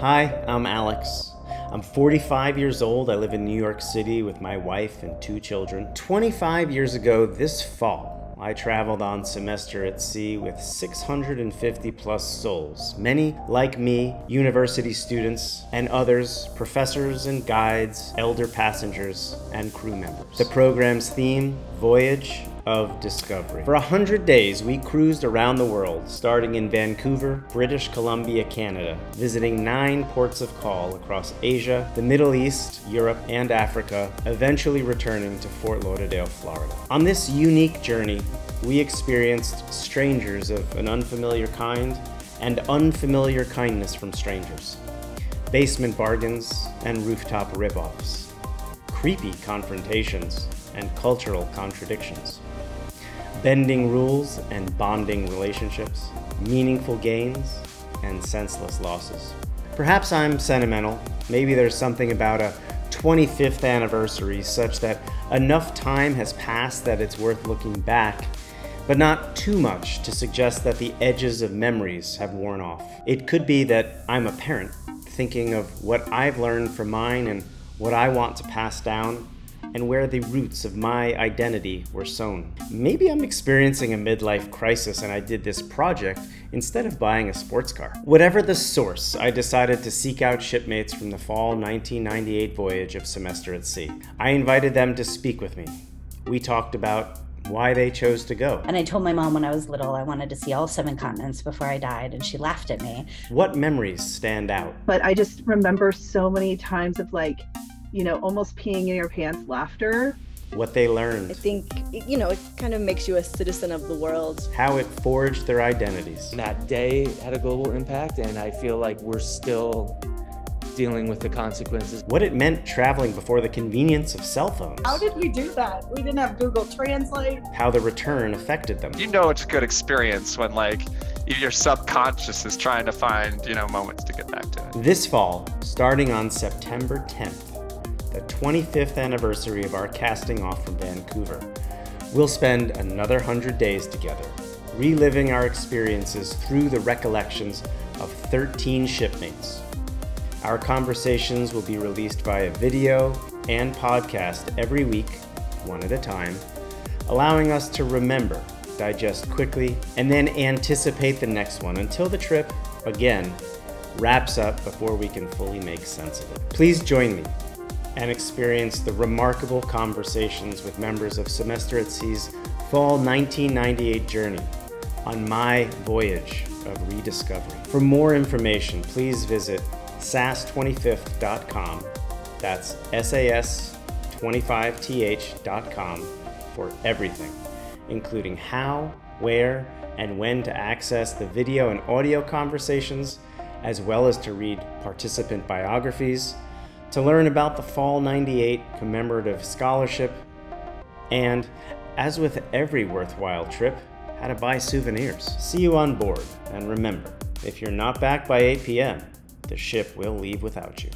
Hi, I'm Alex. I'm 45 years old. I live in New York City with my wife and two children. 25 years ago this fall, I traveled on semester at sea with 650 plus souls. Many, like me, university students, and others, professors and guides, elder passengers, and crew members. The program's theme Voyage of discovery. For a hundred days, we cruised around the world, starting in Vancouver, British Columbia, Canada, visiting nine ports of call across Asia, the Middle East, Europe, and Africa, eventually returning to Fort Lauderdale, Florida. On this unique journey, we experienced strangers of an unfamiliar kind and unfamiliar kindness from strangers, basement bargains and rooftop ripoffs, creepy confrontations, and cultural contradictions bending rules and bonding relationships, meaningful gains and senseless losses. Perhaps I'm sentimental. Maybe there's something about a 25th anniversary such that enough time has passed that it's worth looking back, but not too much to suggest that the edges of memories have worn off. It could be that I'm a parent, thinking of what I've learned from mine and what I want to pass down and where the roots of my identity were sown. Maybe I'm experiencing a midlife crisis and I did this project instead of buying a sports car. Whatever the source, I decided to seek out shipmates from the fall 1998 voyage of Semester at Sea. I invited them to speak with me. We talked about why they chose to go. And I told my mom when I was little I wanted to see all seven continents before I died, and she laughed at me. What memories stand out? But I just remember so many times of like you know, almost peeing in your pants laughter. What they learned. I think, you know, it kind of makes you a citizen of the world. How it forged their identities. That day had a global impact, and I feel like we're still dealing with the consequences. What it meant traveling before the convenience of cell phones. How did we do that? We didn't have Google Translate. How the return affected them. You know it's a good experience when like your subconscious is trying to find, you know, moments to get back to it. This fall, starting on September 10th, the 25th anniversary of our casting off from Vancouver, we'll spend another 100 days together, reliving our experiences through the recollections of 13 shipmates. Our conversations will be released via video and podcast every week, one at a time, allowing us to remember, digest quickly, and then anticipate the next one until the trip, again, wraps up before we can fully make sense of it. Please join me and experience the remarkable conversations with members of Semester at Sea's fall 1998 journey on my voyage of rediscovery. For more information, please visit sas25th.com. That's SAS25th.com for everything, including how, where, and when to access the video and audio conversations, as well as to read participant biographies to learn about the Fall 98 commemorative scholarship, and, as with every worthwhile trip, how to buy souvenirs. See you on board, and remember, if you're not back by 8 p.m., the ship will leave without you.